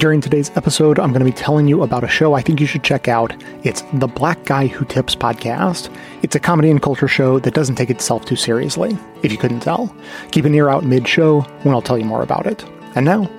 During today's episode, I'm going to be telling you about a show I think you should check out. It's the Black Guy Who Tips podcast. It's a comedy and culture show that doesn't take itself too seriously, if you couldn't tell. Keep an ear out mid show when I'll tell you more about it. And now,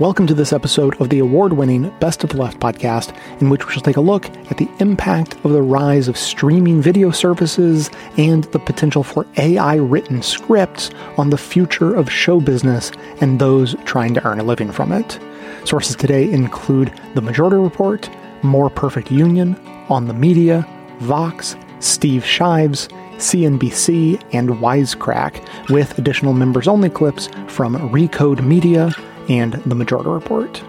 Welcome to this episode of the award winning Best of the Left podcast, in which we shall take a look at the impact of the rise of streaming video services and the potential for AI written scripts on the future of show business and those trying to earn a living from it. Sources today include The Majority Report, More Perfect Union, On the Media, Vox, Steve Shives, CNBC, and Wisecrack, with additional members only clips from Recode Media and The Majority Report.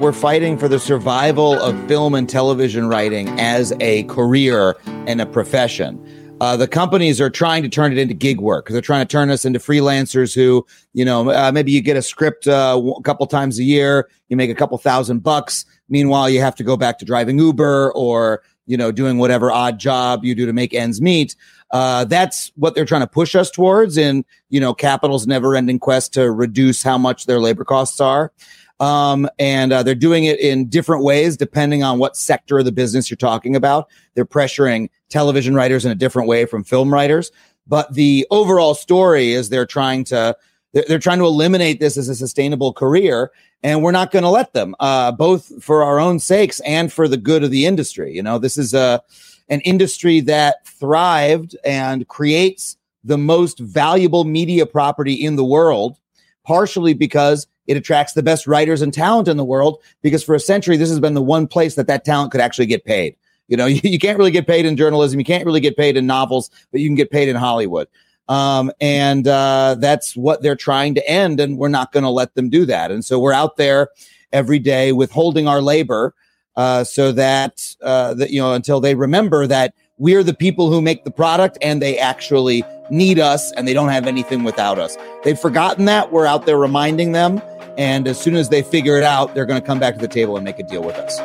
We're fighting for the survival of film and television writing as a career and a profession. Uh, the companies are trying to turn it into gig work. They're trying to turn us into freelancers who, you know, uh, maybe you get a script uh, a couple times a year, you make a couple thousand bucks. Meanwhile, you have to go back to driving Uber or, you know, doing whatever odd job you do to make ends meet. Uh, that's what they're trying to push us towards in, you know, capital's never ending quest to reduce how much their labor costs are. Um, and uh, they're doing it in different ways depending on what sector of the business you're talking about. They're pressuring television writers in a different way from film writers. But the overall story is they're trying to they're, trying to eliminate this as a sustainable career, and we're not going to let them. Uh, both for our own sakes and for the good of the industry. You know, this is a an industry that thrived and creates the most valuable media property in the world, partially because it attracts the best writers and talent in the world. Because for a century, this has been the one place that that talent could actually get paid. You know, you, you can't really get paid in journalism, you can't really get paid in novels, but you can get paid in Hollywood. Um, and uh, that's what they're trying to end, and we're not going to let them do that. And so we're out there every day withholding our labor uh, so that uh, that you know until they remember that we're the people who make the product and they actually need us and they don't have anything without us. They've forgotten that. We're out there reminding them. And as soon as they figure it out, they're going to come back to the table and make a deal with us.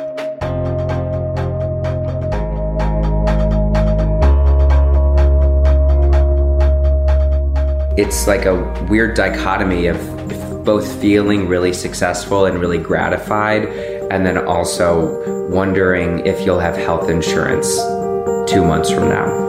It's like a weird dichotomy of both feeling really successful and really gratified and then also wondering if you'll have health insurance two months from now.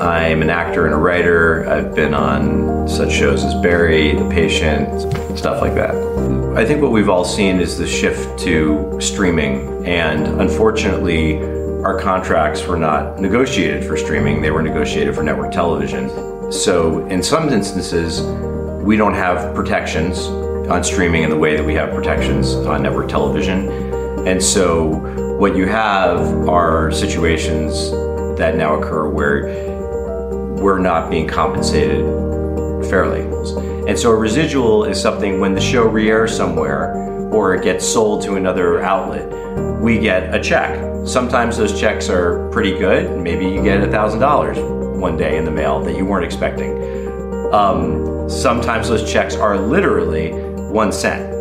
I'm an actor and a writer. I've been on such shows as Barry, The Patient, stuff like that. I think what we've all seen is the shift to streaming, and unfortunately, our contracts were not negotiated for streaming, they were negotiated for network television. So, in some instances, we don't have protections on streaming in the way that we have protections on network television. And so what you have are situations that now occur where we're not being compensated fairly. And so a residual is something when the show re-airs somewhere or it gets sold to another outlet, we get a check. Sometimes those checks are pretty good. Maybe you get $1,000 one day in the mail that you weren't expecting. Um, sometimes those checks are literally one cent.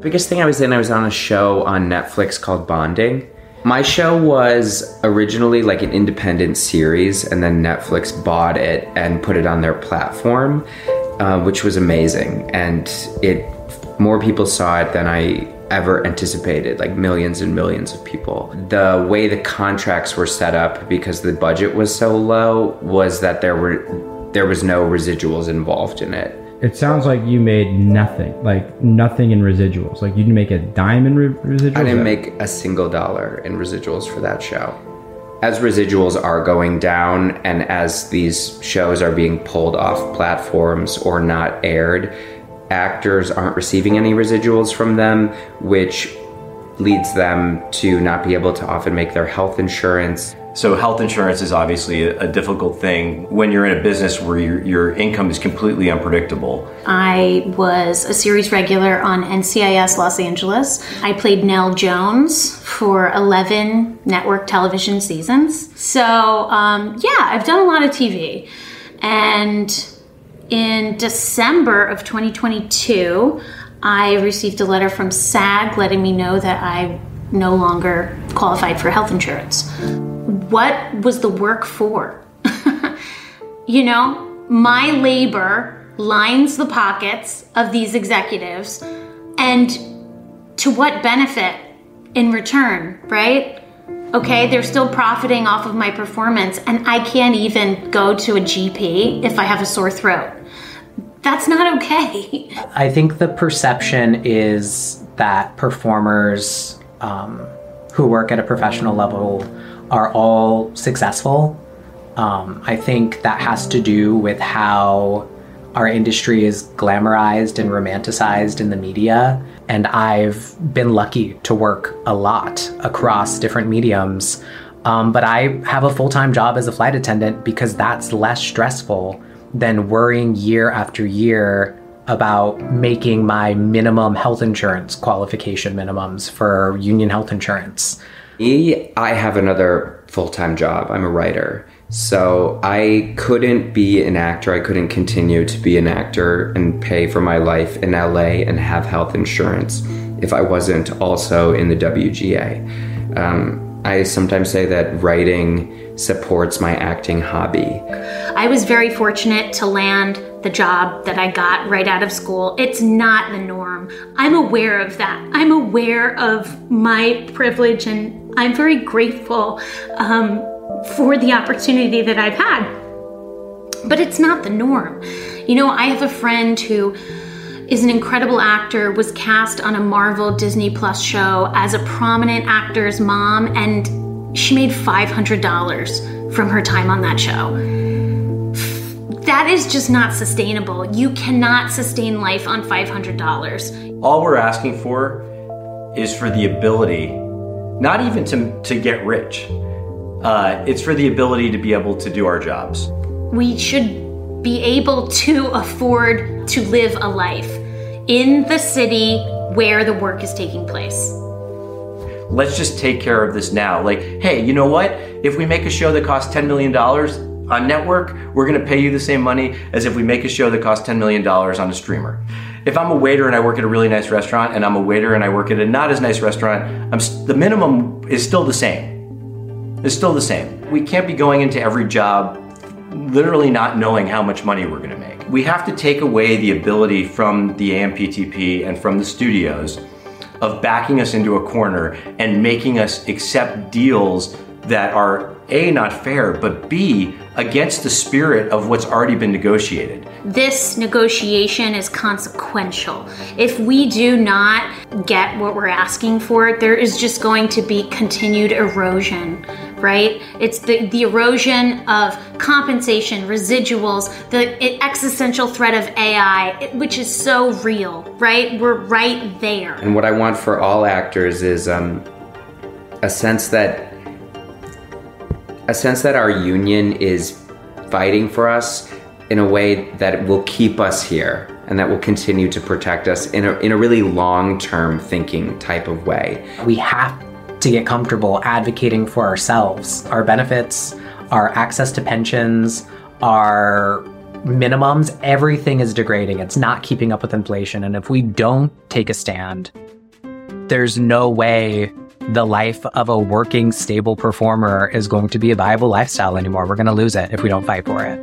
Biggest thing I was in, I was on a show on Netflix called Bonding. My show was originally like an independent series, and then Netflix bought it and put it on their platform, uh, which was amazing. And it more people saw it than I ever anticipated, like millions and millions of people. The way the contracts were set up because the budget was so low was that there were there was no residuals involved in it. It sounds like you made nothing, like nothing in residuals. Like you didn't make a dime in re- residuals. I didn't make a single dollar in residuals for that show. As residuals are going down and as these shows are being pulled off platforms or not aired, actors aren't receiving any residuals from them, which leads them to not be able to often make their health insurance so health insurance is obviously a, difficult thing when you're in a business where your, your income is completely unpredictable. I was a series regular on NCIS Los Angeles. I played Nell Jones for 11 network television seasons. So um, yeah, I've done a lot of TV. And in December of 2022, I received a letter from SAG letting me know that I no longer qualified for health insurance. What was the work for? you know, my labor lines the pockets of these executives, and to what benefit in return, right? Okay, they're still profiting off of my performance, and I can't even go to a GP if I have a sore throat. That's not okay. I think the perception is that performers um, who work at a professional level are all successful. Um, I think that has to do with how our industry is glamorized and romanticized in the media. And I've been lucky to work a lot across different mediums. Um, but I have a full time job as a flight attendant because that's less stressful than worrying year after year about making my minimum health insurance qualification minimums for union health insurance. Me, I have another full time job. I'm a writer. So I couldn't be an actor. I couldn't continue to be an actor and pay for my life in LA and have health insurance if I wasn't also in the WGA. Um, I sometimes say that writing supports my acting hobby. I was very fortunate to land the job that I got right out of school. It's not the norm. I'm aware of that. I'm aware of my privilege and I'm very grateful um, for the opportunity that I've had. But it's not the norm. You know, I have a friend who is an incredible actor, was cast on a Marvel Disney Plus show as a prominent actor's mom, and she made $500 from her time on that show. That is just not sustainable. You cannot sustain life on $500. All we're asking for is for the ability, not even to, to get rich, uh, it's for the ability to be able to do our jobs. We should be able to afford to live a life in the city where the work is taking place. Let's just take care of this now. Like, hey, you know what? If we make a show that costs $10 million on network, we're to pay you the same money as if we make a show that costs $10 million on a streamer. If I'm a waiter and I work at a really nice restaurant, and I'm a waiter and I work at a not as nice restaurant, I'm, the minimum is still the same It's still the same. We can't be going into every job literally not knowing how much money we're to make. We have to take away the ability from the AMPTP and from the studios of backing us into a corner and making us accept deals that are A, not fair, but B, against the spirit of what's already been negotiated. This negotiation is consequential. If we do not get what we're asking for, there is just going to be continued erosion, right? It's the, the erosion of compensation, residuals, the existential threat of AI, which is so real, right? We're right there. And what I want for all actors is um, a sense that a sense that our union is fighting for us in a way that will keep us here and that will continue to protect us in a, in a really long term thinking type of way. We have to get comfortable advocating for ourselves, our benefits, our access to pensions, our minimums, everything is degrading. It's not keeping up with inflation. And if we don't take a stand, there's no way the life of a working, stable performer is going to be a viable lifestyle anymore. We're going to lose it if we don't fight for it.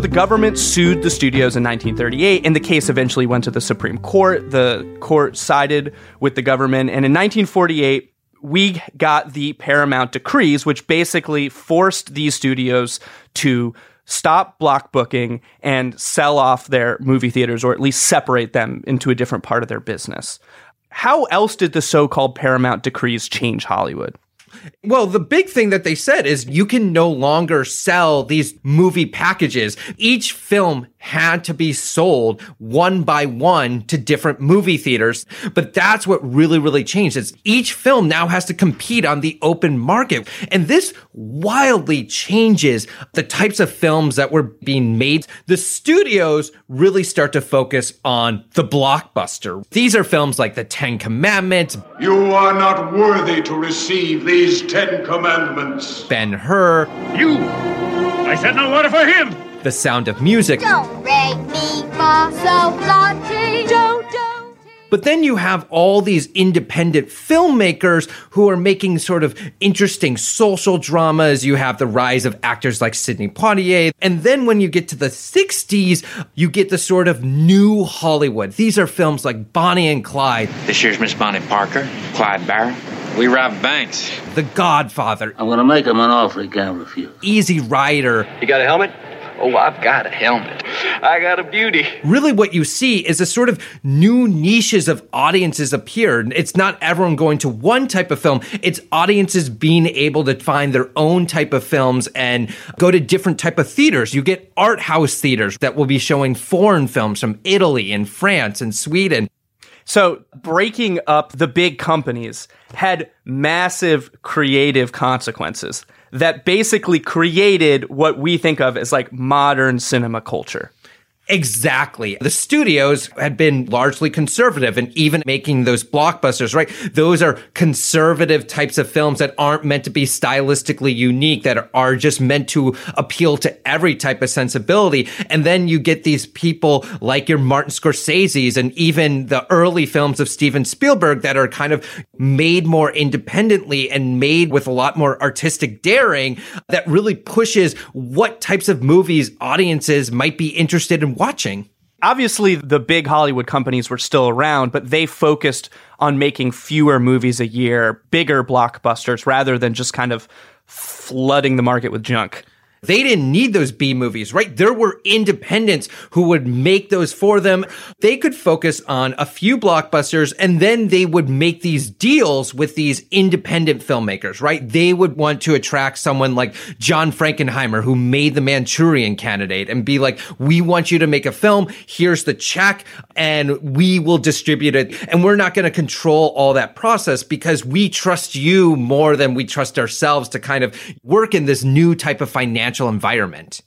The government sued the studios in 1938, and the case eventually went to the Supreme Court. The court sided with the government, and in 1948, we got the Paramount decrees, which basically forced these studios to stop block booking and sell off their movie theaters or at least separate them into a different part of their business. How else did the so called Paramount decrees change Hollywood? Well, the big thing that they said is you can no longer sell these movie packages. Each film had to be sold one by one to different movie theaters. But that's what really, really changed is each film now has to compete on the open market. And this wildly changes the types of films that were being made. The studios really start to focus on the blockbuster. These are films like The Ten Commandments. You are not worthy to receive these Ten Commandments. Ben Hur. You! I said no order for him! The Sound of Music. Don't rate me, ma, so naughty. Don't, don't. But then you have all these independent filmmakers who are making sort of interesting social dramas. You have the rise of actors like Sidney Poitier. And then when you get to the 60s, you get the sort of new Hollywood. These are films like Bonnie and Clyde. This year's Miss Bonnie Parker, Clyde Barrow. We robbed banks. The Godfather. I'm gonna make him an offer he can't refuse. Easy Rider. You got a helmet? Oh, I've got a helmet. I got a beauty. Really, what you see is a sort of new niches of audiences appear. It's not everyone going to one type of film, it's audiences being able to find their own type of films and go to different type of theaters. You get art house theaters that will be showing foreign films from Italy and France and Sweden. So breaking up the big companies had massive creative consequences that basically created what we think of as like modern cinema culture. Exactly. The studios had been largely conservative and even making those blockbusters, right? Those are conservative types of films that aren't meant to be stylistically unique, that are just meant to appeal to every type of sensibility. And then you get these people like your Martin Scorsese's and even the early films of Steven Spielberg that are kind of made more independently and made with a lot more artistic daring that really pushes what types of movies audiences might be interested in watching. Obviously, the big Hollywood companies were still around, but they focused on making fewer movies a year, bigger blockbusters, rather than just kind of flooding the market with junk. They didn't need those B movies, right? There were independents who would make those for them. They could focus on a few blockbusters and then they would make these deals with these independent filmmakers, right? They would want to attract someone like John Frankenheimer, who made the Manchurian candidate and be like, we want you to make a film. Here's the check and we will distribute it. And we're not going to control all that process because we trust you more than we trust ourselves to kind of work in this new type of financial environment.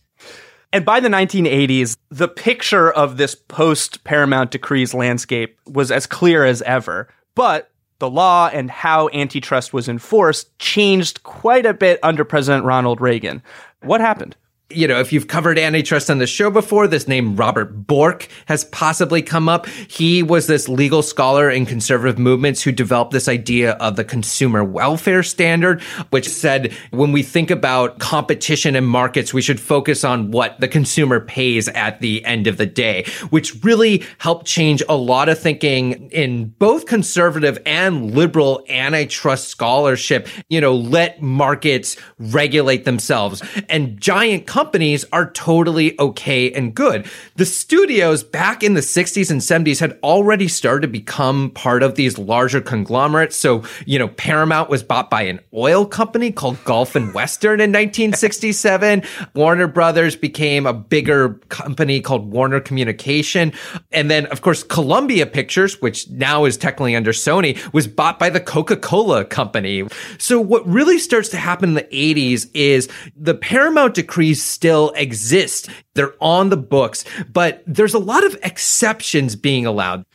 And by the 1980s, the picture of this post Paramount decrees landscape was as clear as ever. But the law and how antitrust was enforced changed quite a bit under President Ronald Reagan. What happened? You know, if you've covered antitrust on the show before, this name Robert Bork has possibly come up. He was this legal scholar in conservative movements who developed this idea of the consumer welfare standard, which said when we think about competition in markets, we should focus on what the consumer pays at the end of the day, which really helped change a lot of thinking in both conservative and liberal antitrust scholarship. You know, let markets regulate themselves and giant companies are totally okay and good. The studios back in the 60s and 70s had already started to become part of these larger conglomerates. So, you know, Paramount was bought by an oil company called Gulf and Western in 1967. Warner Brothers became a bigger company called Warner Communication. And then, of course, Columbia Pictures, which now is technically under Sony, was bought by the Coca-Cola company. So what really starts to happen in the 80s is the Paramount decrees still exist. They're on the books, but there's a lot of exceptions being allowed.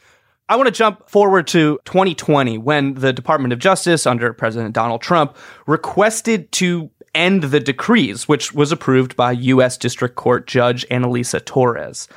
I want to jump forward to 2020 when the Department of Justice under President Donald Trump requested to end the decrees, which was approved by U.S. District Court Judge Analisa Torres.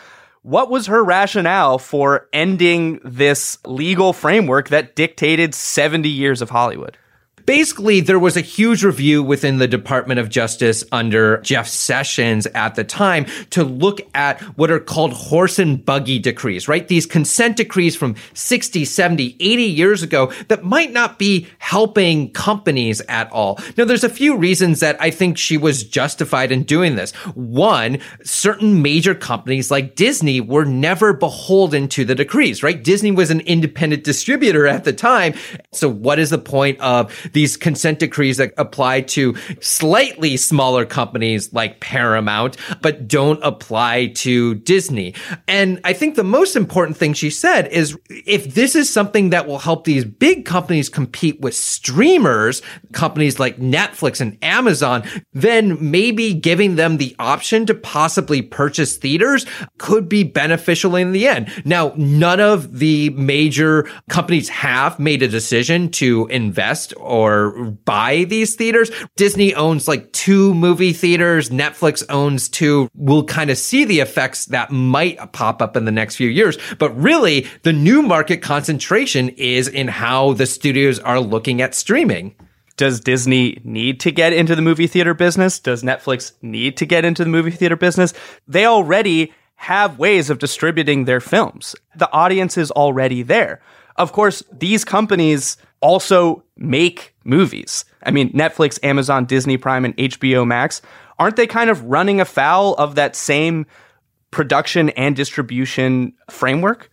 What was her rationale for ending this legal framework that dictated 70 years of Hollywood? Basically, there was a huge review within the Department of Justice under Jeff Sessions at the time to look at what are called horse and buggy decrees, right? These consent decrees from 60, 70, 80 years ago that might not be helping companies at all. Now, there's a few reasons that I think she was justified in doing this. One, certain major companies like Disney were never beholden to the decrees, right? Disney was an independent distributor at the time. So what is the point of these consent decrees that apply to slightly smaller companies like Paramount, but don't apply to Disney. And I think the most important thing she said is if this is something that will help these big companies compete with streamers, companies like Netflix and Amazon, then maybe giving them the option to possibly purchase theaters could be beneficial in the end. Now, none of the major companies have made a decision to invest or or buy these theaters. Disney owns like two movie theaters. Netflix owns two. We'll kind of see the effects that might pop up in the next few years. But really, the new market concentration is in how the studios are looking at streaming. Does Disney need to get into the movie theater business? Does Netflix need to get into the movie theater business? They already have ways of distributing their films. The audience is already there. Of course, these companies also make movies. I mean, Netflix, Amazon, Disney Prime, and HBO Max, aren't they kind of running afoul of that same production and distribution framework?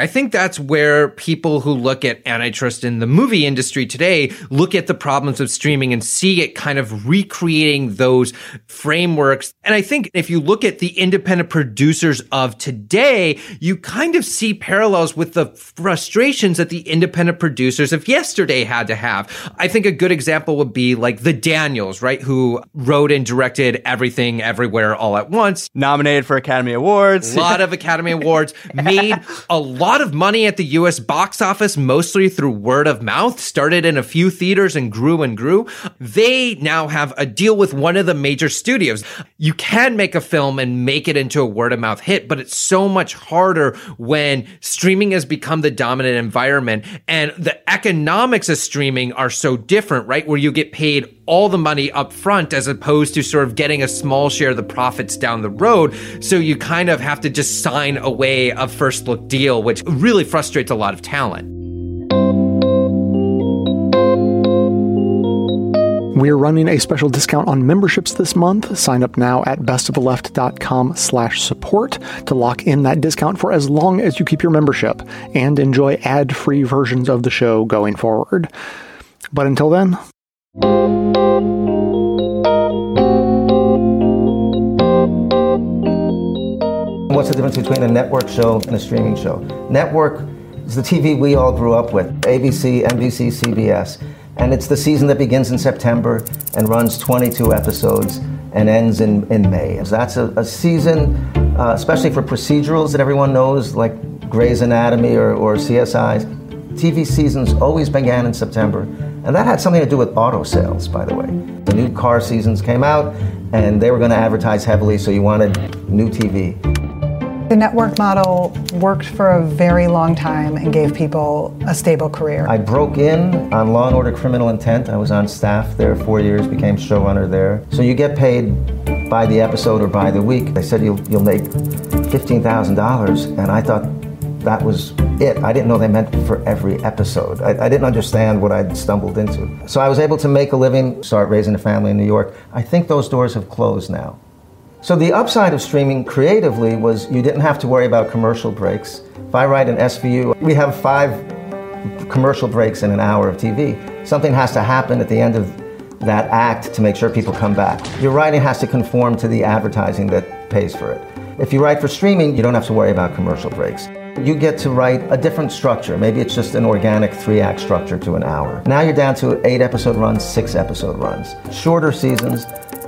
I think that's where people who look at antitrust in the movie industry today look at the problems of streaming and see it kind of recreating those frameworks. And I think if you look at the independent producers of today, you kind of see parallels with the frustrations that the independent producers of yesterday had to have. I think a good example would be like the Daniels, right? Who wrote and directed everything everywhere all at once. Nominated for Academy Awards. A lot of Academy Awards, made a lot of money at the US box office, mostly through word of mouth, started in a few theaters and grew and grew. They now have a deal with one of the major studios. You can make a film and make it into a word of mouth hit, but it's so much harder when streaming has become the dominant environment and the economics of streaming are so different, right? Where you get paid all the money up front as opposed to sort of getting a small share of the profits down the road. So you kind of have to just sign away a first look deal, which really frustrates a lot of talent. We're running a special discount on memberships this month. Sign up now at bestoftheleft.com slash support to lock in that discount for as long as you keep your membership and enjoy ad-free versions of the show going forward. But until then, What's the difference between a network show and a streaming show? Network is the TV we all grew up with ABC, NBC, CBS. And it's the season that begins in September and runs 22 episodes and ends in, in May. So that's a, a season, uh, especially for procedurals that everyone knows, like Grey's Anatomy or, or CSIs. TV seasons always began in September. And that had something to do with auto sales, by the way. The new car seasons came out and they were going to advertise heavily, so you wanted new TV. The network model worked for a very long time and gave people a stable career. I broke in on Law and Order Criminal Intent. I was on staff there four years, became showrunner there. So you get paid by the episode or by the week. They said you'll, you'll make $15,000, and I thought that was it. I didn't know they meant for every episode. I, I, didn't understand what I'd stumbled into. So I was able to make a living, start raising a family in New York. I think those doors have closed now. So the upside of streaming creatively was you didn't have to worry about commercial breaks. If I write an SVU, we have five commercial breaks in an hour of TV. Something has to happen at the end of that act to make sure people come back. Your writing has to conform to the advertising that pays for it. If you write for streaming, you don't have to worry about commercial breaks. You get to write a different structure. Maybe it's just an organic three act structure to an hour. Now you're down to eight episode runs, six episode runs. Shorter seasons,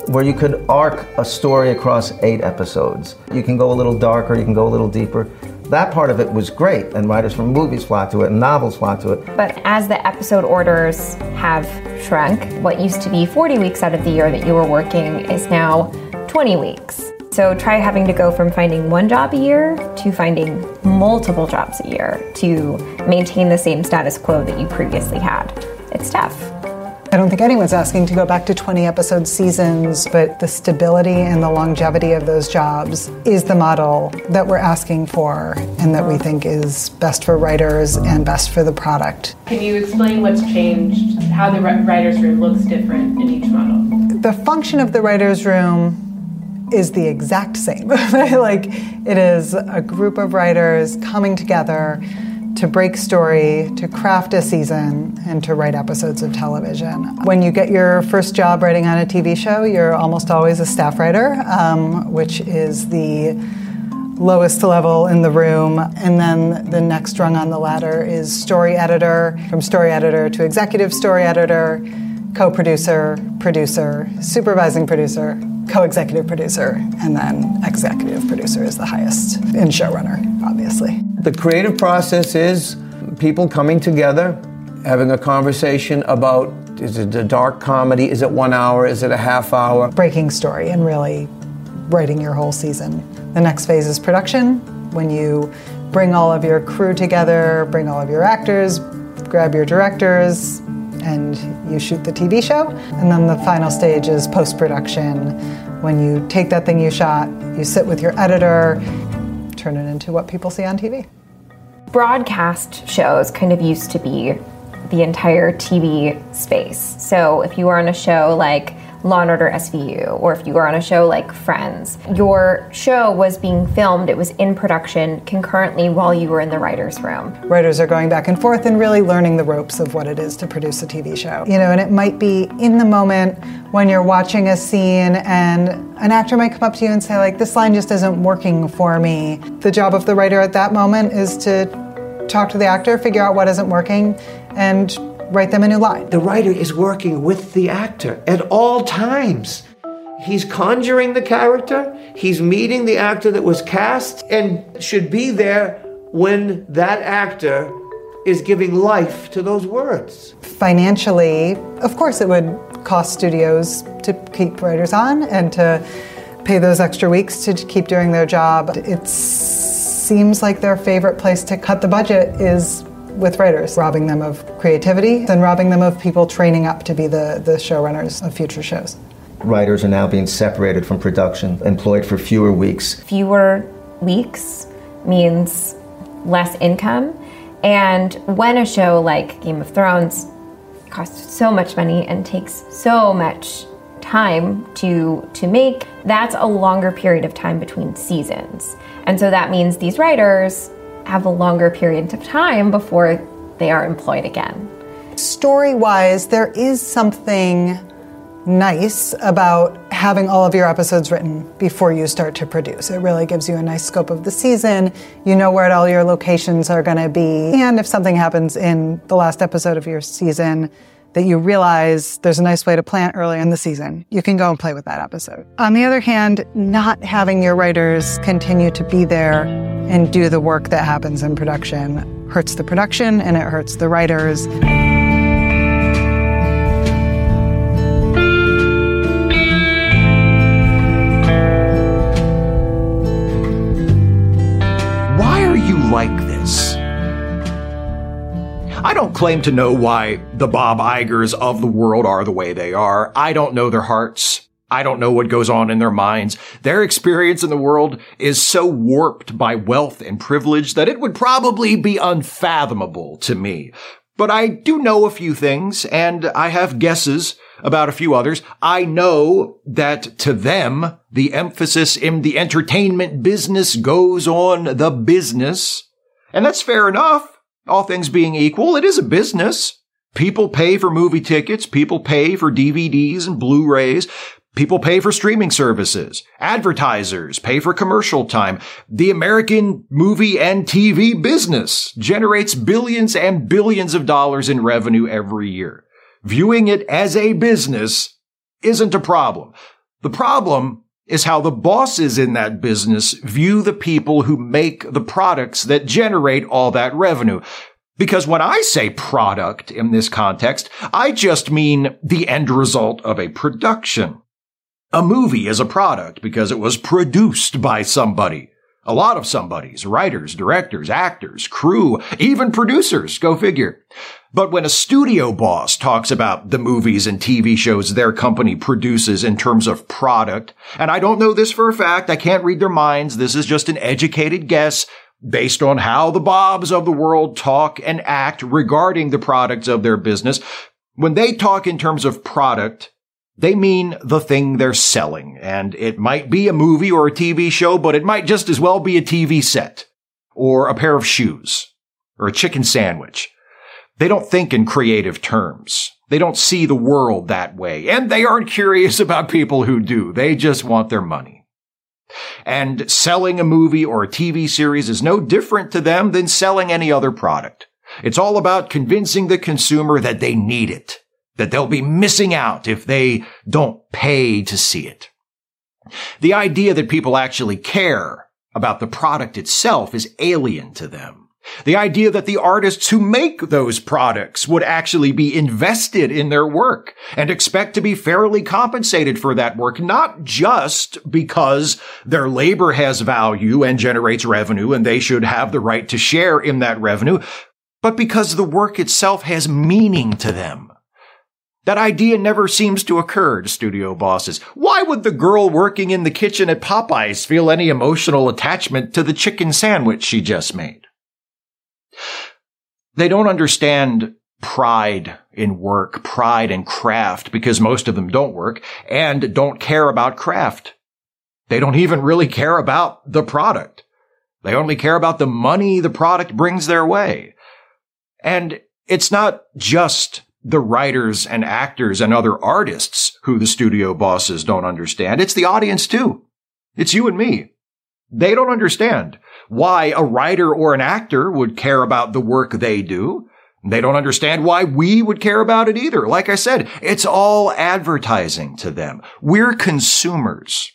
where you could arc a story across eight episodes. You can go a little darker, you can go a little deeper. That part of it was great, and writers from movies flocked to it, and novels flocked to it. But as the episode orders have shrunk, what used to be 40 weeks out of the year that you were working is now 20 weeks. So try having to go from finding one job a year to finding multiple jobs a year to maintain the same status quo that you previously had. It's tough. I don't think anyone's asking to go back to 20 episode seasons, but the stability and the longevity of those jobs is the model that we're asking for and that we think is best for writers and best for the product. Can you explain what's changed, how the writer's room looks different in each model? The function of the writer's room is the exact same. like it is a group of writers coming together to break story, to craft a season, and to write episodes of television. When you get your first job writing on a TV show, you're almost always a staff writer, um, which is the lowest level in the room. And then the next rung on the ladder is story editor, from story editor to executive story editor, co producer, producer, supervising producer, co executive producer, and then executive producer is the highest, and showrunner, obviously. The creative process is people coming together, having a conversation about Is it a dark comedy? Is it one hour? Is it a half hour? Breaking story and really writing your whole season. The next phase is production, when you bring all of your crew together, bring all of your actors, grab your directors, and you shoot the TV show. And then the final stage is post production, when you take that thing you shot, you sit with your editor, turn it into what people see on TV. Broadcast shows kind of used to be the entire TV space. So if you were on a show like Law and Order SVU, or if you were on a show like Friends, your show was being filmed, it was in production concurrently while you were in the writer's room. Writers are going back and forth and really learning the ropes of what it is to produce a TV show. You know, and it might be in the moment when you're watching a scene and an actor might come up to you and say, like, this line just isn't working for me. The job of the writer at that moment is to talk to the actor, figure out what isn't working, and write them a new line. The writer is working with the actor at all times. He's conjuring the character, he's meeting the actor that was cast, and should be there when that actor is giving life to those words. Financially, of course, it would cost studios to keep writers on and to pay those extra weeks to keep doing their job. It seems like their favorite place to cut the budget is with writers, robbing them of creativity and robbing them of people training up to be the, the showrunners of future shows. Writers are now being separated from production, employed for fewer weeks. Fewer weeks means less income. And when a show like Game of Thrones costs so much money and takes so much time to to make, that's a longer period of time between seasons. And so that means these writers have a longer period of time before they are employed again. Story wise, there is something nice about having all of your episodes written before you start to produce. It really gives you a nice scope of the season. You know where all your locations are going to be. And if something happens in the last episode of your season, that you realize there's a nice way to plant early in the season. You can go and play with that episode. On the other hand, not having your writers continue to be there and do the work that happens in production hurts the production and it hurts the writers. Don't claim to know why the Bob Igers of the world are the way they are. I don't know their hearts. I don't know what goes on in their minds. Their experience in the world is so warped by wealth and privilege that it would probably be unfathomable to me. But I do know a few things and I have guesses about a few others. I know that to them, the emphasis in the entertainment business goes on the business. And that's fair enough. All things being equal, it is a business. People pay for movie tickets. People pay for DVDs and Blu-rays. People pay for streaming services. Advertisers pay for commercial time. The American movie and TV business generates billions and billions of dollars in revenue every year. Viewing it as a business isn't a problem. The problem is how the bosses in that business view the people who make the products that generate all that revenue. Because when I say product in this context, I just mean the end result of a production. A movie is a product because it was produced by somebody. A lot of somebodies, writers, directors, actors, crew, even producers, go figure. But when a studio boss talks about the movies and TV shows their company produces in terms of product, and I don't know this for a fact, I can't read their minds, this is just an educated guess based on how the Bobs of the world talk and act regarding the products of their business. When they talk in terms of product, they mean the thing they're selling. And it might be a movie or a TV show, but it might just as well be a TV set or a pair of shoes or a chicken sandwich. They don't think in creative terms. They don't see the world that way. And they aren't curious about people who do. They just want their money. And selling a movie or a TV series is no different to them than selling any other product. It's all about convincing the consumer that they need it that they'll be missing out if they don't pay to see it. The idea that people actually care about the product itself is alien to them. The idea that the artists who make those products would actually be invested in their work and expect to be fairly compensated for that work, not just because their labor has value and generates revenue and they should have the right to share in that revenue, but because the work itself has meaning to them. That idea never seems to occur to studio bosses. Why would the girl working in the kitchen at Popeyes feel any emotional attachment to the chicken sandwich she just made? They don't understand pride in work, pride in craft, because most of them don't work and don't care about craft. They don't even really care about the product. They only care about the money the product brings their way. And it's not just the writers and actors and other artists who the studio bosses don't understand. It's the audience too. It's you and me. They don't understand why a writer or an actor would care about the work they do. They don't understand why we would care about it either. Like I said, it's all advertising to them. We're consumers.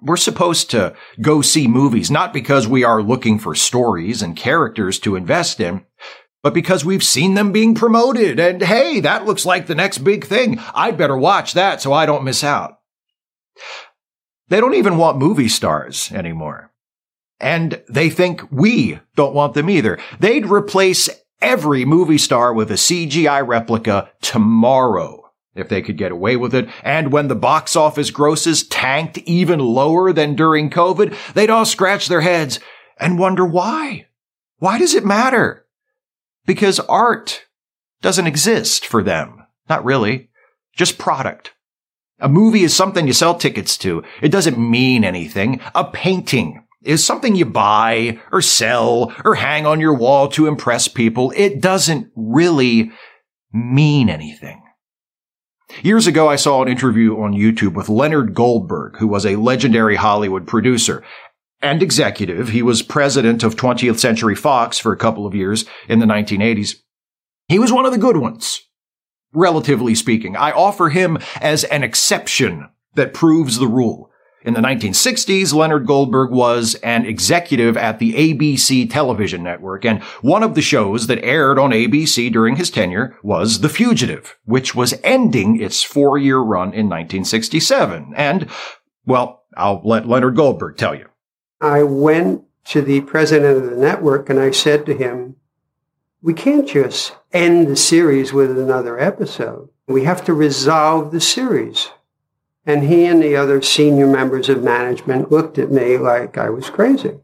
We're supposed to go see movies, not because we are looking for stories and characters to invest in, but because we've seen them being promoted and hey, that looks like the next big thing. I'd better watch that so I don't miss out. They don't even want movie stars anymore. And they think we don't want them either. They'd replace every movie star with a CGI replica tomorrow if they could get away with it. And when the box office grosses tanked even lower than during COVID, they'd all scratch their heads and wonder why. Why does it matter? Because art doesn't exist for them. Not really. Just product. A movie is something you sell tickets to. It doesn't mean anything. A painting is something you buy or sell or hang on your wall to impress people. It doesn't really mean anything. Years ago, I saw an interview on YouTube with Leonard Goldberg, who was a legendary Hollywood producer and executive. He was president of 20th Century Fox for a couple of years in the 1980s. He was one of the good ones, relatively speaking. I offer him as an exception that proves the rule. In the 1960s, Leonard Goldberg was an executive at the ABC television network, and one of the shows that aired on ABC during his tenure was The Fugitive, which was ending its four-year run in 1967. And, well, I'll let Leonard Goldberg tell you. I went to the president of the network and I said to him, we can't just end the series with another episode. We have to resolve the series. And he and the other senior members of management looked at me like I was crazy.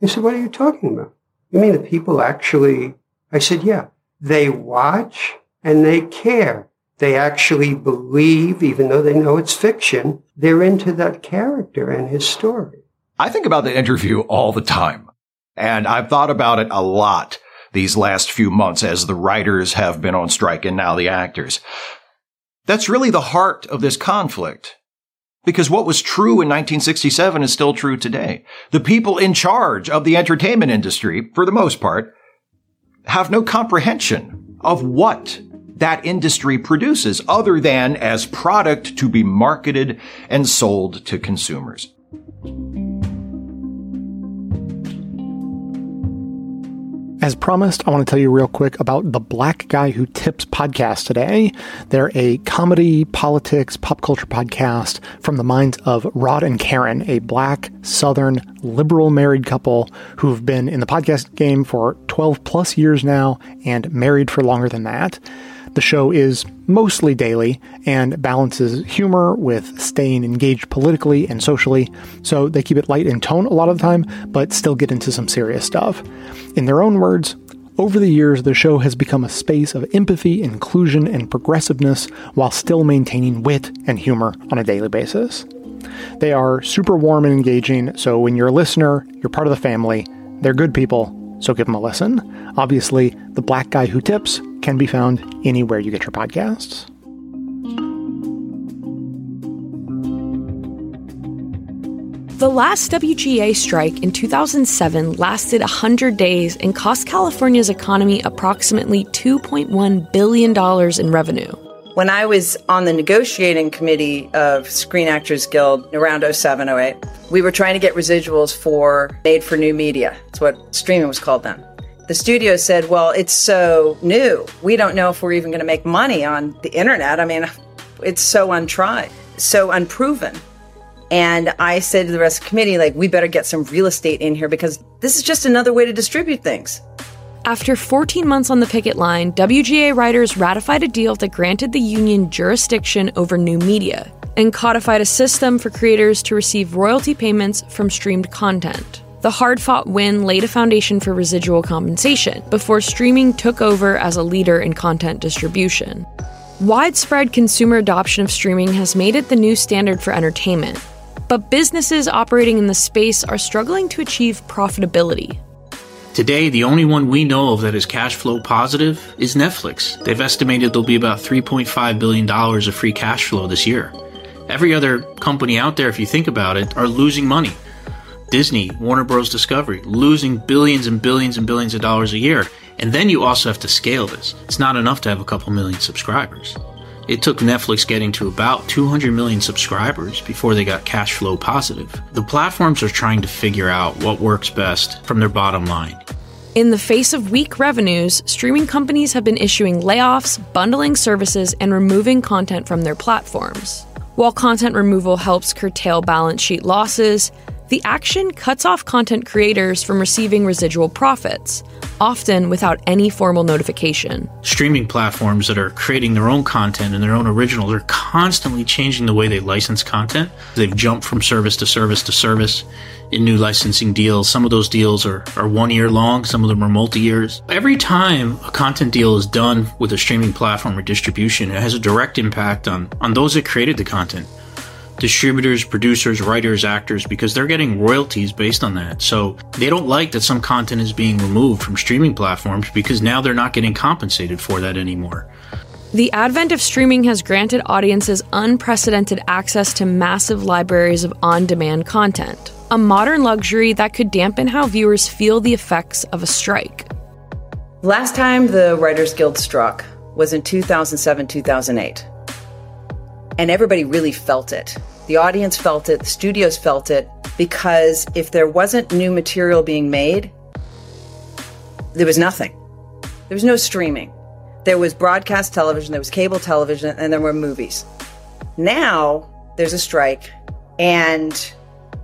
He said, What are you talking about? You mean the people actually? I said, Yeah. They watch and they care. They actually believe, even though they know it's fiction, they're into that character and his story. I think about the interview all the time. And I've thought about it a lot these last few months as the writers have been on strike and now the actors. That's really the heart of this conflict. Because what was true in 1967 is still true today. The people in charge of the entertainment industry, for the most part, have no comprehension of what that industry produces other than as product to be marketed and sold to consumers. As promised, I want to tell you real quick about the Black Guy Who Tips podcast today. They're a comedy, politics, pop culture podcast from the minds of Rod and Karen, a black, southern, liberal married couple who've been in the podcast game for 12 plus years now and married for longer than that. The show is mostly daily and balances humor with staying engaged politically and socially, so they keep it light in tone a lot of the time, but still get into some serious stuff. In their own words, over the years, the show has become a space of empathy, inclusion, and progressiveness while still maintaining wit and humor on a daily basis. They are super warm and engaging, so when you're a listener, you're part of the family. They're good people, so give them a listen. Obviously, The Black Guy Who Tips can be found anywhere you get your podcasts. The last WGA strike in 2007 lasted 100 days and cost California's economy approximately $2.1 billion in revenue. When I was on the negotiating committee of Screen Actors Guild around 07, 08, we were trying to get residuals for Made for New Media. That's what streaming was called then. The studio said, Well, it's so new. We don't know if we're even going to make money on the internet. I mean, it's so untried, so unproven. And I said to the rest of the committee, like, we better get some real estate in here because this is just another way to distribute things. After 14 months on the picket line, WGA writers ratified a deal that granted the union jurisdiction over new media and codified a system for creators to receive royalty payments from streamed content. The hard fought win laid a foundation for residual compensation before streaming took over as a leader in content distribution. Widespread consumer adoption of streaming has made it the new standard for entertainment, but businesses operating in the space are struggling to achieve profitability. Today, the only one we know of that is cash flow positive is Netflix. They've estimated there'll be about $3.5 billion of free cash flow this year. Every other company out there, if you think about it, are losing money. Disney, Warner Bros. Discovery, losing billions and billions and billions of dollars a year. And then you also have to scale this. It's not enough to have a couple million subscribers. It took Netflix getting to about 200 million subscribers before they got cash flow positive. The platforms are trying to figure out what works best from their bottom line. In the face of weak revenues, streaming companies have been issuing layoffs, bundling services, and removing content from their platforms. While content removal helps curtail balance sheet losses, the action cuts off content creators from receiving residual profits, often without any formal notification. Streaming platforms that are creating their own content and their own originals are constantly changing the way they license content. They've jumped from service to service to service in new licensing deals. Some of those deals are, are one year long, some of them are multi years. Every time a content deal is done with a streaming platform or distribution, it has a direct impact on, on those that created the content distributors, producers, writers, actors, because they're getting royalties based on that. So they don't like that some content is being removed from streaming platforms because now they're not getting compensated for that anymore. The advent of streaming has granted audiences unprecedented access to massive libraries of on demand content, a modern luxury that could dampen how viewers feel the effects of a strike. Last time the Writers Guild struck was in 2007 2008. And everybody really felt it. The audience felt it, the studios felt it, because if there wasn't new material being made, there was nothing. There was no streaming. There was broadcast television, there was cable television, and there were movies. Now there's a strike, and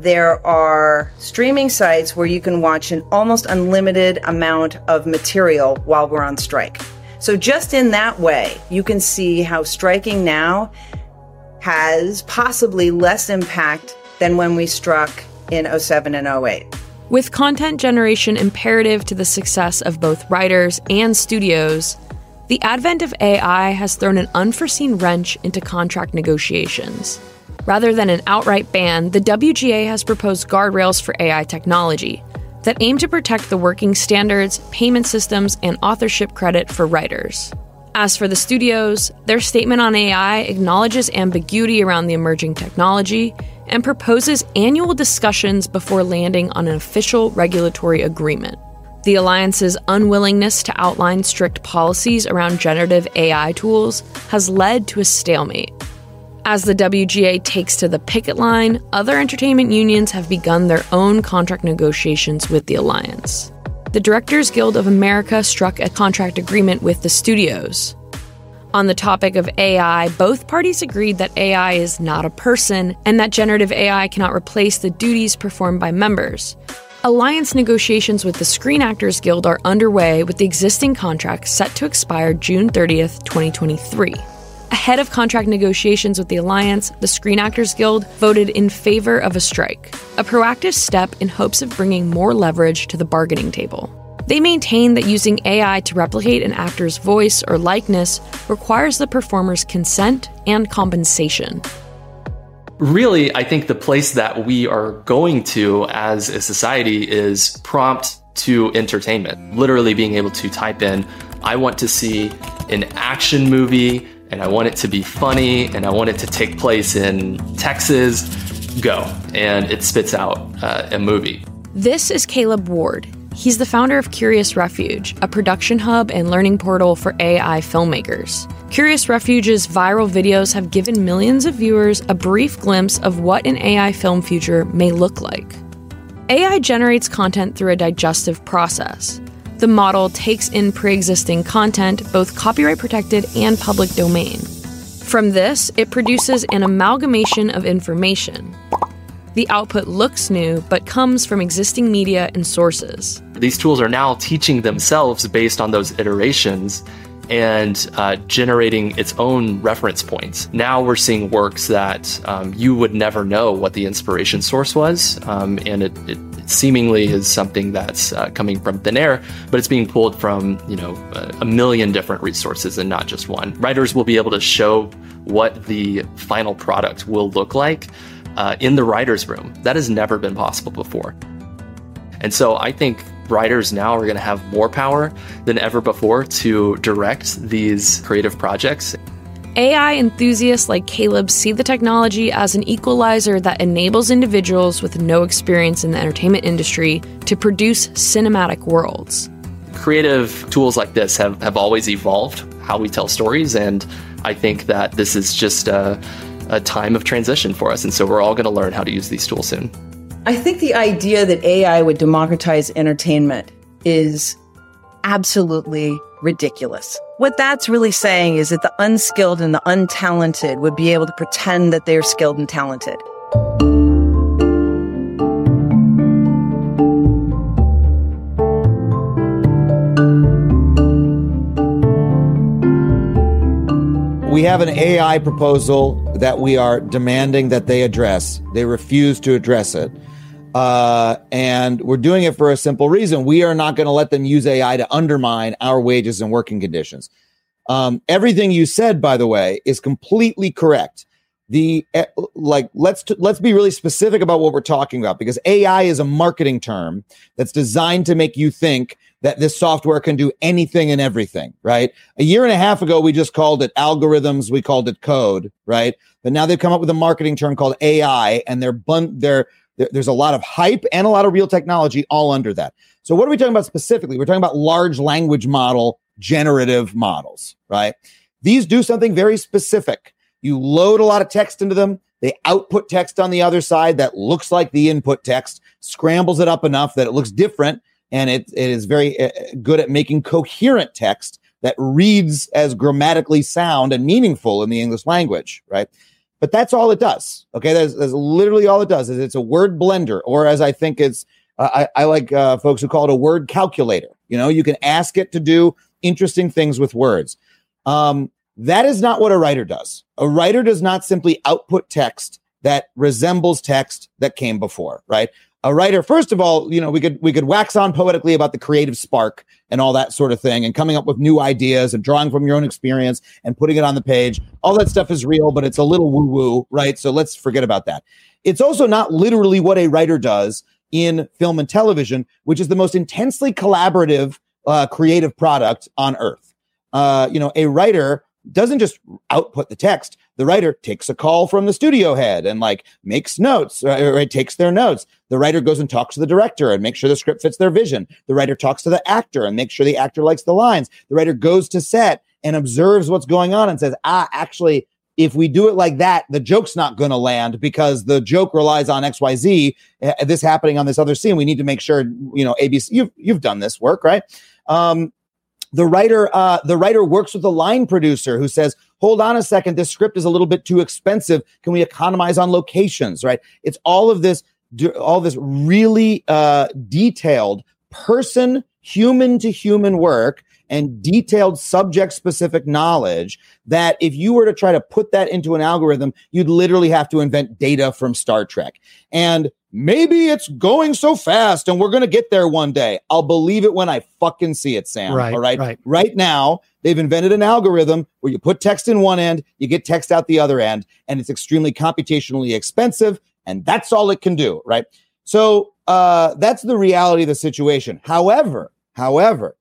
there are streaming sites where you can watch an almost unlimited amount of material while we're on strike. So, just in that way, you can see how striking now has possibly less impact than when we struck in 07 and 08. With content generation imperative to the success of both writers and studios, the advent of AI has thrown an unforeseen wrench into contract negotiations. Rather than an outright ban, the WGA has proposed guardrails for AI technology that aim to protect the working standards, payment systems, and authorship credit for writers. As for the studios, their statement on AI acknowledges ambiguity around the emerging technology and proposes annual discussions before landing on an official regulatory agreement. The Alliance's unwillingness to outline strict policies around generative AI tools has led to a stalemate. As the WGA takes to the picket line, other entertainment unions have begun their own contract negotiations with the Alliance the Directors Guild of America struck a contract agreement with the studios. On the topic of AI, both parties agreed that AI is not a person and that generative AI cannot replace the duties performed by members. Alliance negotiations with the Screen Actors Guild are underway with the existing contract set to expire June 30th, 2023. Ahead of contract negotiations with the Alliance, the Screen Actors Guild voted in favor of a strike, a proactive step in hopes of bringing more leverage to the bargaining table. They maintain that using AI to replicate an actor's voice or likeness requires the performer's consent and compensation. Really, I think the place that we are going to as a society is prompt to entertainment. Literally being able to type in, I want to see an action movie and I want it to be funny and I want it to take place in Texas, go. And it spits out uh, a movie. This is Caleb Ward. He's the founder of Curious Refuge, a production hub and learning portal for AI filmmakers. Curious Refuge's viral videos have given millions of viewers a brief glimpse of what an AI film future may look like. AI generates content through a digestive process. The model takes in pre existing content, both copyright protected and public domain. From this, it produces an amalgamation of information. The output looks new, but comes from existing media and sources. These tools are now teaching themselves based on those iterations and uh, generating its own reference points. Now we're seeing works that um, you would never know what the inspiration source was, um, and it, it, seemingly is something that's uh, coming from thin air, but it's being pulled from you know a, million different resources and not just one. Writers will be able to show what the final product will look like uh, in the writers' room. That has never been possible before, and so I think writers now are going to have more power than ever before to direct these creative projects. AI enthusiasts like Caleb see the technology as an equalizer that enables individuals with no experience in the entertainment industry to produce cinematic worlds. Creative tools like this have, have always evolved how we tell stories, and I think that this is just a, a time of transition for us. And so we're all going to learn how to use these tools soon. I think the idea that AI would democratize entertainment is absolutely ridiculous. What that's really saying is that the unskilled and the untalented would be able to pretend that they're skilled and talented. We have an AI proposal that we are demanding that they address. They refuse to address it. Uh, and we're doing it for a simple reason. We are not going to let them use AI to undermine our wages and working conditions. Um, everything you said, by the way, is completely correct. The eh, like, let's t- let's be really specific about what we're talking about because AI is a marketing term that's designed to make you think that this software can do anything and everything. Right? A year and a half ago, we just called it algorithms. We called it code. Right? But now they've come up with a marketing term called AI, and they're bun- they're there, there's a lot of hype and a lot of real technology all under that. So, what are we talking about specifically? We're talking about large language model generative models, right? These do something very specific. You load a lot of text into them. They output text on the other side that looks like the input text, scrambles it up enough that it looks different. And it, it is very uh, good at making coherent text that reads as grammatically sound and meaningful in the English language, right? But that's all it does. Okay, that's, that's literally all it does. Is it's a word blender, or as I think it's, uh, I, I, like uh, folks who call it a word calculator. You know, you can ask it to do interesting things with words. Um, that is not what a writer does. A writer does not simply output text that resembles text that came before, right? A writer first of all you know we could we could wax on poetically about the creative spark and all that sort of thing and coming up with new ideas and drawing from your own experience and putting it on the page. All that stuff is real but it's a little woo woo right? So let's forget about that. It's also not literally what a writer does in film and television which is the most intensely collaborative uh, creative product on earth. Uh, you know a writer doesn't just output the text. The writer takes a call from the studio head and like makes notes, or, or takes their notes. The writer goes and talks to the director and makes sure the script fits their vision. The writer talks to the actor and makes sure the actor likes the lines. The writer goes to set and observes what's going on and says, ah, actually, if we do it like that, the joke's not going to land because the joke relies on XYZ, uh, this happening on this other scene. We need to make sure, you know, ABC, you've, you've done this work, right? Um, the writer uh, the writer works with the line producer who says hold on a second. This script is a little bit too expensive. Can we economize on locations right? It's all of this all this really uh, detailed person human to human work and detailed subject specific knowledge that if you were to try to put that into an algorithm, you'd literally have to invent data from Star Trek. And maybe it's going so fast and we're going to get there one day. I'll believe it when I fucking see it, Sam. Right, all right? right. Right now, they've invented an algorithm where you put text in one end, you get text out the other end, and it's extremely computationally expensive. And that's all it can do, right? So uh, that's the reality of the situation. However, however,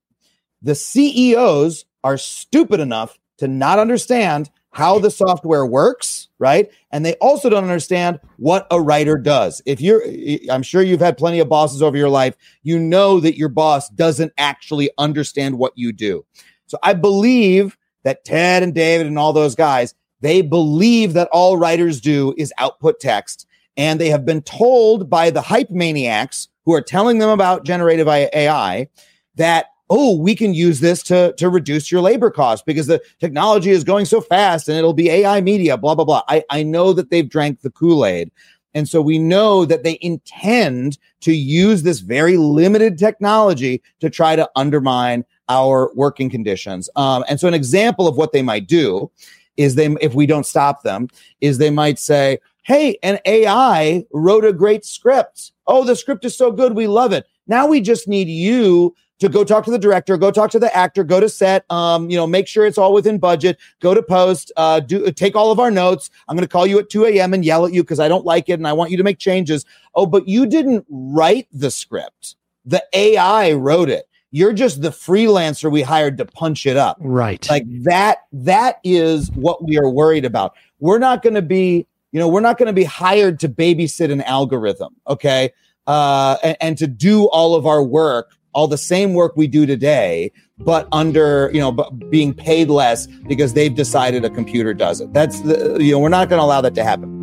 the CEOs are stupid enough to not understand how the software works, right? And they also don't understand what a writer does. If you're, I'm sure you've had plenty of bosses over your life, you know that your boss doesn't actually understand what you do. So I believe that Ted and David and all those guys, they believe that all writers do is output text. And they have been told by the hype maniacs who are telling them about generative AI that oh, we can use this to, to reduce your labor costs because the technology is going so fast and it'll be AI media, blah, blah, blah. I, I know that they've drank the Kool Aid. And so we know that they intend to use this very limited technology to try to undermine our working conditions. Um, and so an example of what they might do is they, if we don't stop them, is they might say, Hey, an AI wrote a great script. Oh, the script is so good. We love it. Now we just need you to go talk to the director, go talk to the actor, go to set, um, you know, make sure it's all within budget, go to post, uh, do take all of our notes. I'm going to call you at 2 a.m. and yell at you because I don't like it and I want you to make changes. Oh, but you didn't write the script. The AI wrote it. You're just the freelancer we hired to punch it up. Right. Like that, that is what we are worried about. We're not going to be, you know, we're not going to be hired to babysit an algorithm. Okay. Uh, and, and to do all of our work all the same work we do today, but under, you know, but being paid less because they've decided a computer does it. That's the, you know, we're not going to allow that to happen.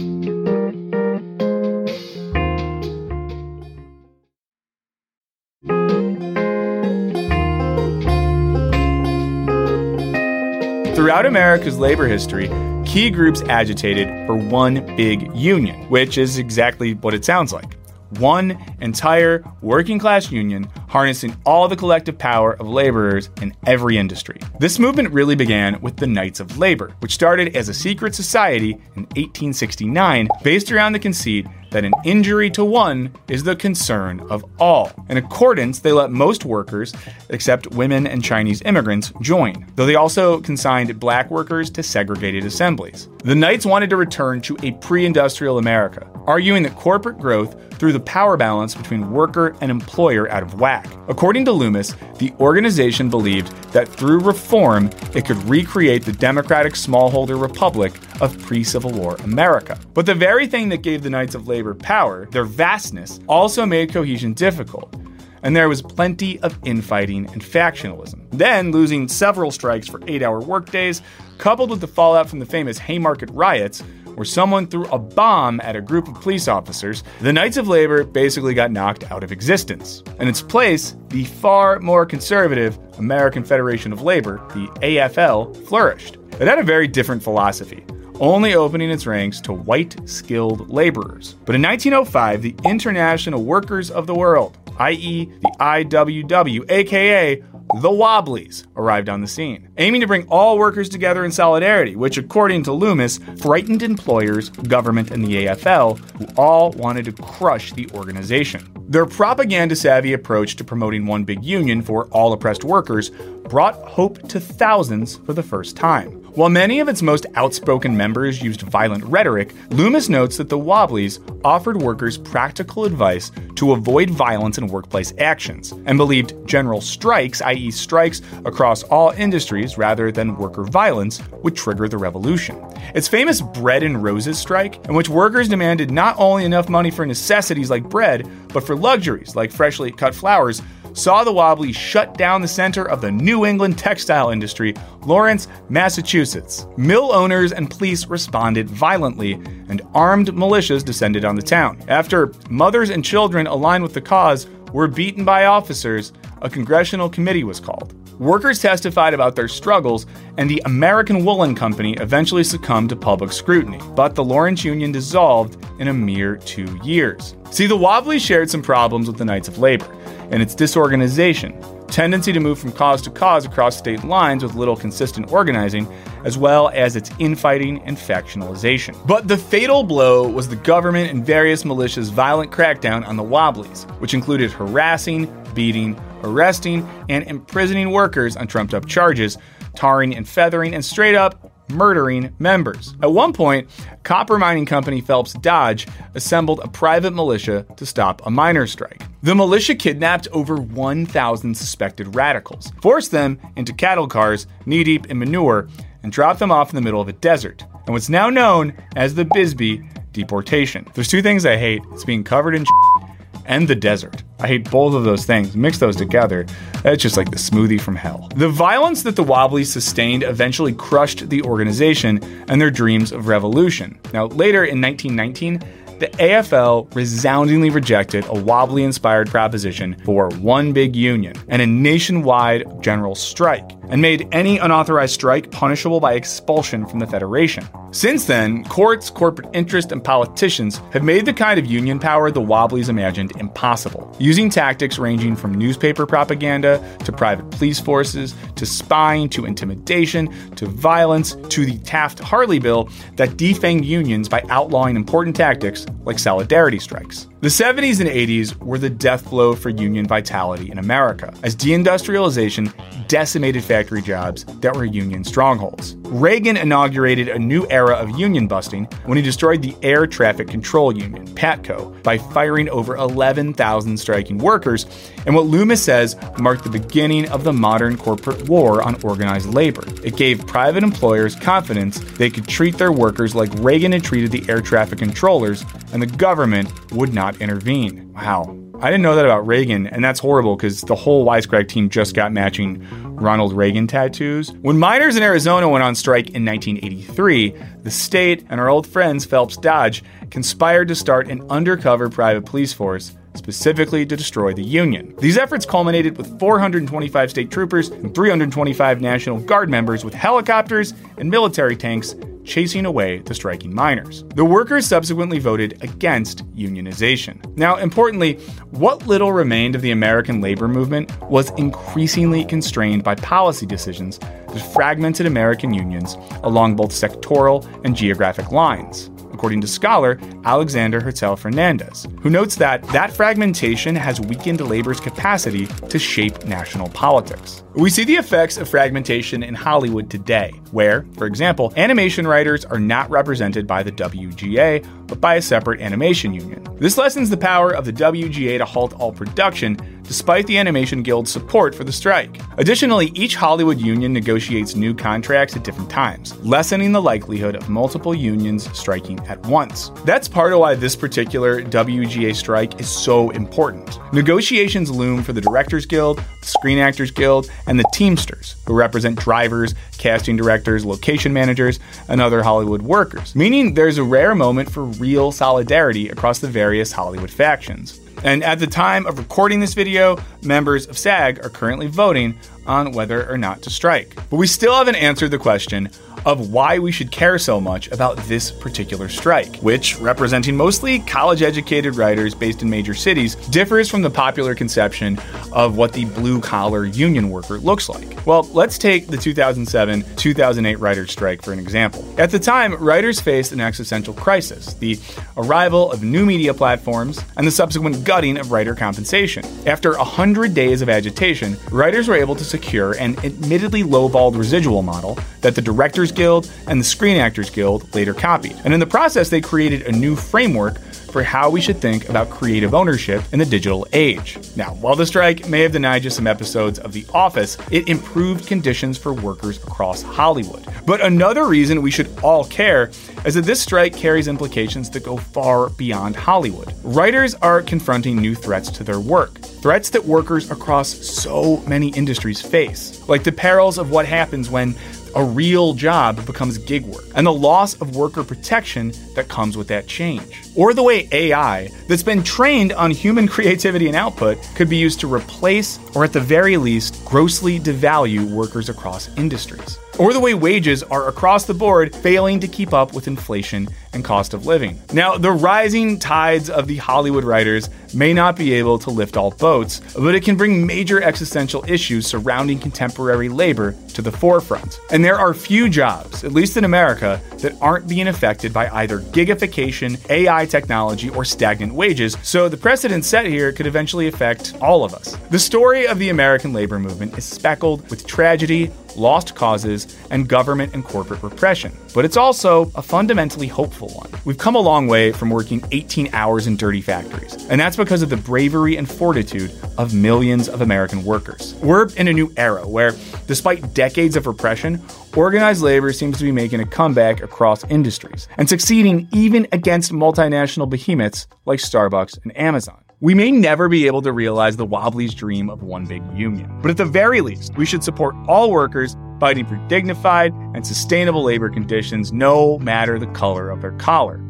Throughout America's labor history, key groups agitated for one big union, which is exactly what it sounds like one entire working class union harnessing all the collective power of laborers in every industry. This movement really began with the Knights of Labor, which started as a secret society in 1869 based around the conceit that an injury to one is the concern of all. In accordance, they let most workers, except women and Chinese immigrants, join, though they also consigned black workers to segregated assemblies. The Knights wanted to return to a pre industrial America, arguing that corporate growth threw the power balance between worker and employer out of whack. According to Loomis, the organization believed that through reform, it could recreate the democratic smallholder republic of pre Civil War America. But the very thing that gave the Knights of Labor power, their vastness, also made cohesion difficult and there was plenty of infighting and factionalism. Then, losing several strikes for eight hour workdays, coupled with the fallout from the famous Haymarket riots, where someone threw a bomb at a group of police officers, the Knights of Labor basically got knocked out of existence. In its place, the far more conservative American Federation of Labor, the AFL, flourished. It had a very different philosophy only opening its ranks to white skilled laborers. But in 1905, the International Workers of the World, i.e., the IWW, aka the Wobblies, arrived on the scene, aiming to bring all workers together in solidarity, which, according to Loomis, frightened employers, government, and the AFL, who all wanted to crush the organization. Their propaganda savvy approach to promoting one big union for all oppressed workers brought hope to thousands for the first time. While many of its most outspoken members used violent rhetoric, Loomis notes that the Wobblies offered workers practical advice to avoid violence in workplace actions and believed general strikes, i.e., strikes across all industries rather than worker violence, would trigger the revolution. Its famous Bread and Roses strike, in which workers demanded not only enough money for necessities like bread, but for luxuries like freshly cut flowers, saw the Wobblies shut down the center of the New England textile industry, Lawrence, Massachusetts. Mill owners and police responded violently, and armed militias descended on the town. After mothers and children aligned with the cause were beaten by officers, a congressional committee was called. Workers testified about their struggles, and the American Woolen Company eventually succumbed to public scrutiny. But the Lawrence Union dissolved in a mere two years. See, the Wobblies shared some problems with the Knights of Labor and its disorganization, tendency to move from cause to cause across state lines with little consistent organizing, as well as its infighting and factionalization. But the fatal blow was the government and various militias' violent crackdown on the Wobblies, which included harassing, beating, arresting, and imprisoning workers on trumped up charges, tarring and feathering, and straight up murdering members. At one point, copper mining company Phelps Dodge assembled a private militia to stop a miners' strike. The militia kidnapped over 1,000 suspected radicals, forced them into cattle cars knee deep in manure, and dropped them off in the middle of a desert, and what's now known as the Bisbee deportation. There's two things I hate it's being covered in and the desert. I hate both of those things. Mix those together, it's just like the smoothie from hell. The violence that the Wobblies sustained eventually crushed the organization and their dreams of revolution. Now, later in 1919, the AFL resoundingly rejected a wobbly inspired proposition for one big union and a nationwide general strike, and made any unauthorized strike punishable by expulsion from the Federation. Since then, courts, corporate interest, and politicians have made the kind of union power the Wobblies imagined impossible, using tactics ranging from newspaper propaganda to private police forces to spying to intimidation to violence to the Taft Hartley bill that defanged unions by outlawing important tactics like solidarity strikes. The 70s and 80s were the death blow for union vitality in America, as deindustrialization decimated factory jobs that were union strongholds. Reagan inaugurated a new era of union busting when he destroyed the Air Traffic Control Union, PATCO, by firing over 11,000 striking workers, and what Loomis says marked the beginning of the modern corporate war on organized labor. It gave private employers confidence they could treat their workers like Reagan had treated the air traffic controllers, and the government would not intervene. Wow. I didn't know that about Reagan, and that's horrible because the whole Wisecrack team just got matching Ronald Reagan tattoos. When miners in Arizona went on strike in 1983, the state and our old friends Phelps Dodge conspired to start an undercover private police force specifically to destroy the Union. These efforts culminated with 425 state troopers and 325 National Guard members with helicopters and military tanks chasing away the striking miners. The workers subsequently voted against unionization. Now, importantly, what little remained of the American labor movement was increasingly constrained by policy decisions that fragmented American unions along both sectoral and geographic lines according to scholar Alexander Hertel Fernandez, who notes that that fragmentation has weakened labor's capacity to shape national politics. We see the effects of fragmentation in Hollywood today, where, for example, animation writers are not represented by the WGA, but by a separate animation union. This lessens the power of the WGA to halt all production, despite the Animation Guild's support for the strike. Additionally, each Hollywood union negotiates new contracts at different times, lessening the likelihood of multiple unions striking at once. That's part of why this particular WGA strike is so important. Negotiations loom for the Directors Guild, the Screen Actors Guild, and the Teamsters, who represent drivers, casting directors, location managers, and other Hollywood workers, meaning there's a rare moment for real solidarity across the various Hollywood factions. And at the time of recording this video, members of SAG are currently voting on whether or not to strike. But we still haven't answered the question of why we should care so much about this particular strike, which, representing mostly college educated writers based in major cities, differs from the popular conception of what the blue collar union worker looks like. Well, let's take the 2007 2008 writers' strike for an example. At the time, writers faced an existential crisis the arrival of new media platforms and the subsequent gutting of writer compensation. After 100 days of agitation, writers were able to secure an admittedly lowballed residual model that the Directors Guild and the Screen Actors Guild later copied. And in the process, they created a new framework for how we should think about creative ownership in the digital age. Now, while the strike may have denied you some episodes of The Office, it improved conditions for workers across Hollywood. But another reason we should all care is that this strike carries implications that go far beyond Hollywood. Writers are confronting new threats to their work, threats that workers across so many industries face, like the perils of what happens when a real job becomes gig work, and the loss of worker protection that comes with that change. Or the way AI, that's been trained on human creativity and output, could be used to replace, or at the very least, grossly devalue workers across industries or the way wages are across the board failing to keep up with inflation and cost of living. Now, the rising tides of the Hollywood writers may not be able to lift all boats, but it can bring major existential issues surrounding contemporary labor to the forefront. And there are few jobs, at least in America, that aren't being affected by either gigification, AI technology, or stagnant wages, so the precedent set here could eventually affect all of us. The story of the American labor movement is speckled with tragedy, lost causes, and government and corporate repression. But it's also a fundamentally hopeful one. We've come a long way from working 18 hours in dirty factories, and that's because of the bravery and fortitude of millions of American workers. We're in a new era where, despite decades of repression, organized labor seems to be making a comeback across industries and succeeding even against multinational behemoths like Starbucks and Amazon. We may never be able to realize the Wobblies' dream of one big union, but at the very least, we should support all workers fighting for dignified and sustainable labor conditions no matter the color of their collar.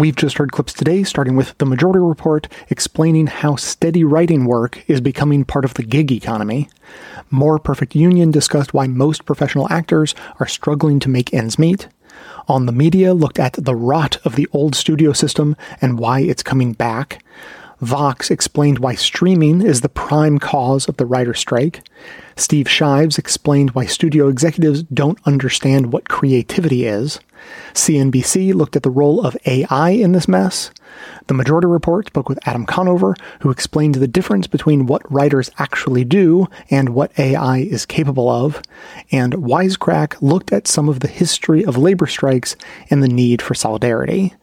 We've just heard clips today, starting with the Majority Report explaining how steady writing work is becoming part of the gig economy. More Perfect Union discussed why most professional actors are struggling to make ends meet. On the Media looked at the rot of the old studio system and why it's coming back. Vox explained why streaming is the prime cause of the writer strike. Steve Shives explained why studio executives don't understand what creativity is. CNBC looked at the role of AI in this mess. The Majority Report spoke with Adam Conover, who explained the difference between what writers actually do and what AI is capable of. And Wisecrack looked at some of the history of labor strikes and the need for solidarity.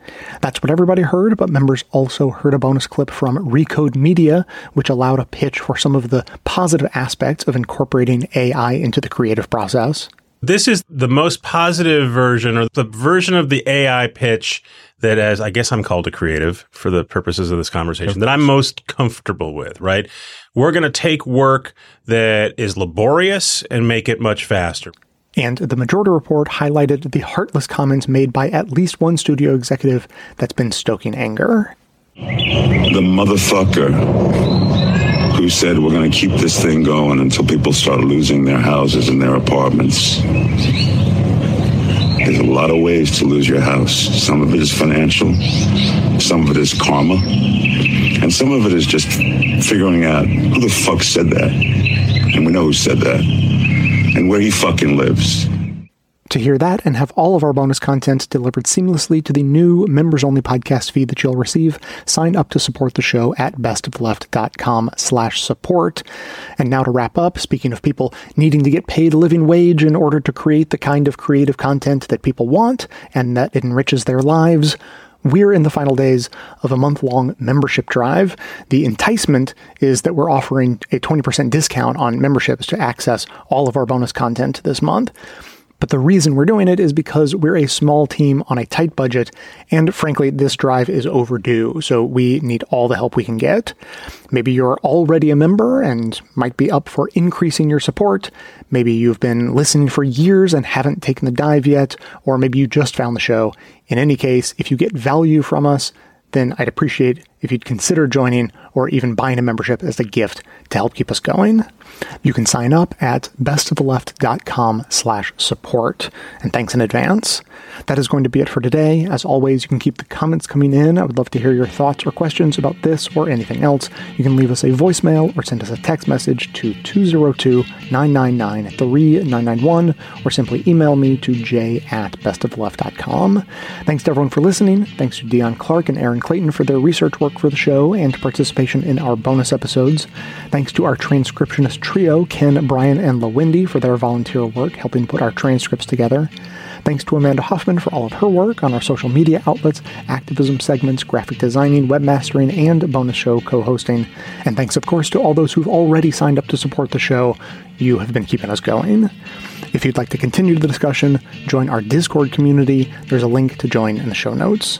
That's what everybody heard, but members also heard a bonus clip from Recode Media, which allowed a pitch for some of the positive aspects of incorporating AI into the creative process. This is the most positive version or the version of the AI pitch that as I guess I'm called a creative for the purposes of this conversation that I'm most comfortable with, right? We're going to take work that is laborious and make it much faster. And the Majority Report highlighted the heartless comments made by at least one studio executive that's been stoking anger. The motherfucker who said we're going to keep this thing going until people start losing their houses and their apartments. There's a lot of ways to lose your house. Some of it is financial, some of it is karma, and some of it is just figuring out who the fuck said that. And we know who said that, and where he fucking lives. To hear that and have all of our bonus content delivered seamlessly to the new members only podcast feed that you'll receive, sign up to support the show at bestoftheleft.com slash support. And now to wrap up, speaking of people needing to get paid a living wage in order to create the kind of creative content that people want and that enriches their lives, we're in the final days of a month long membership drive. The enticement is that we're offering a 20% discount on memberships to access all of our bonus content this month. But the reason we're doing it is because we're a small team on a tight budget, and frankly, this drive is overdue, so we need all the help we can get. Maybe you're already a member and might be up for increasing your support. Maybe you've been listening for years and haven't taken the dive yet, or maybe you just found the show. In any case, if you get value from us, then I'd appreciate if you'd consider joining or even buying a membership as a gift to help keep us going. You can sign up at bestoftheleft.com slash support. And thanks in advance. That is going to be it for today. As always, you can keep the comments coming in. I would love to hear your thoughts or questions about this or anything else. You can leave us a voicemail or send us a text message to 202-999-3991 or simply email me to jay at bestoftheleft.com. Thanks to everyone for listening. Thanks to Deon Clark and Erin Clayton for their research work for the show and participation in our bonus episodes. Thanks to our transcriptionist trio, Ken, Brian, and LaWendy, for their volunteer work helping put our transcripts together. Thanks to Amanda Hoffman for all of her work on our social media outlets, activism segments, graphic designing, webmastering, and bonus show co hosting. And thanks, of course, to all those who've already signed up to support the show. You have been keeping us going. If you'd like to continue the discussion, join our Discord community. There's a link to join in the show notes.